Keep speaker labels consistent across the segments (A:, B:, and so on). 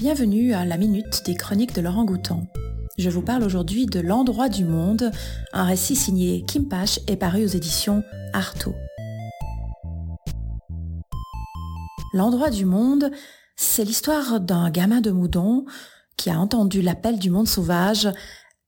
A: Bienvenue à la Minute des Chroniques de Laurent Goutan. Je vous parle aujourd'hui de L'endroit du monde, un récit signé Kim Pache et paru aux éditions Artaud. L'endroit du monde, c'est l'histoire d'un gamin de Moudon qui a entendu l'appel du monde sauvage,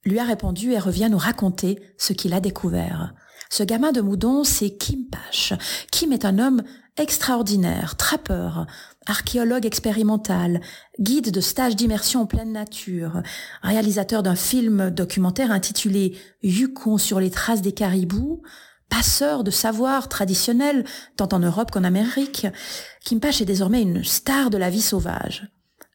A: lui a répondu et revient nous raconter ce qu'il a découvert. Ce gamin de Moudon, c'est Kim Pache. Kim est un homme extraordinaire, trappeur, archéologue expérimental, guide de stage d'immersion en pleine nature, réalisateur d'un film documentaire intitulé Yukon sur les traces des caribous, passeur de savoir traditionnel tant en Europe qu'en Amérique, Kim Pache est désormais une star de la vie sauvage.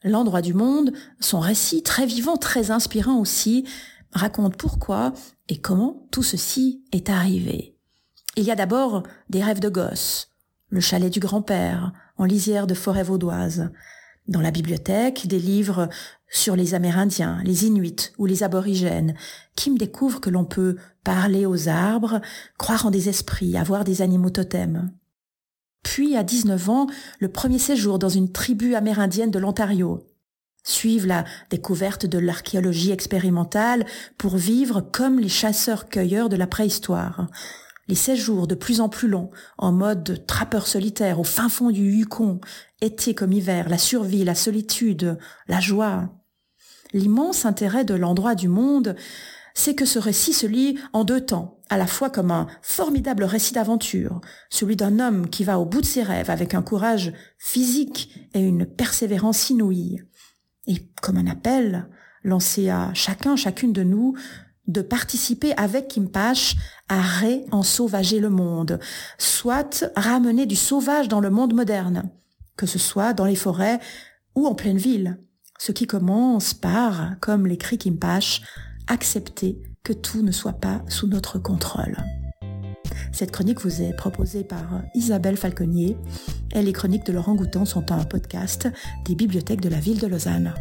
A: L'endroit du monde, son récit très vivant, très inspirant aussi, raconte pourquoi et comment tout ceci est arrivé. Il y a d'abord des rêves de gosse, le chalet du grand-père, en lisière de forêt vaudoise, dans la bibliothèque des livres sur les Amérindiens, les Inuits ou les aborigènes, qui me découvre que l'on peut parler aux arbres, croire en des esprits, avoir des animaux totems. Puis, à 19 ans, le premier séjour dans une tribu amérindienne de l'Ontario, suivent la découverte de l'archéologie expérimentale pour vivre comme les chasseurs-cueilleurs de la préhistoire. Les séjours de plus en plus longs, en mode trappeur solitaire au fin fond du Yukon, été comme hiver, la survie, la solitude, la joie. L'immense intérêt de l'endroit du monde, c'est que ce récit se lit en deux temps, à la fois comme un formidable récit d'aventure, celui d'un homme qui va au bout de ses rêves avec un courage physique et une persévérance inouïe, et comme un appel lancé à chacun, chacune de nous, de participer avec Kimpache à ré-ensauvager le monde, soit ramener du sauvage dans le monde moderne, que ce soit dans les forêts ou en pleine ville, ce qui commence par, comme l'écrit Kimpache, accepter que tout ne soit pas sous notre contrôle. Cette chronique vous est proposée par Isabelle Falconier et les chroniques de Laurent Goutan sont un podcast des bibliothèques de la ville de Lausanne.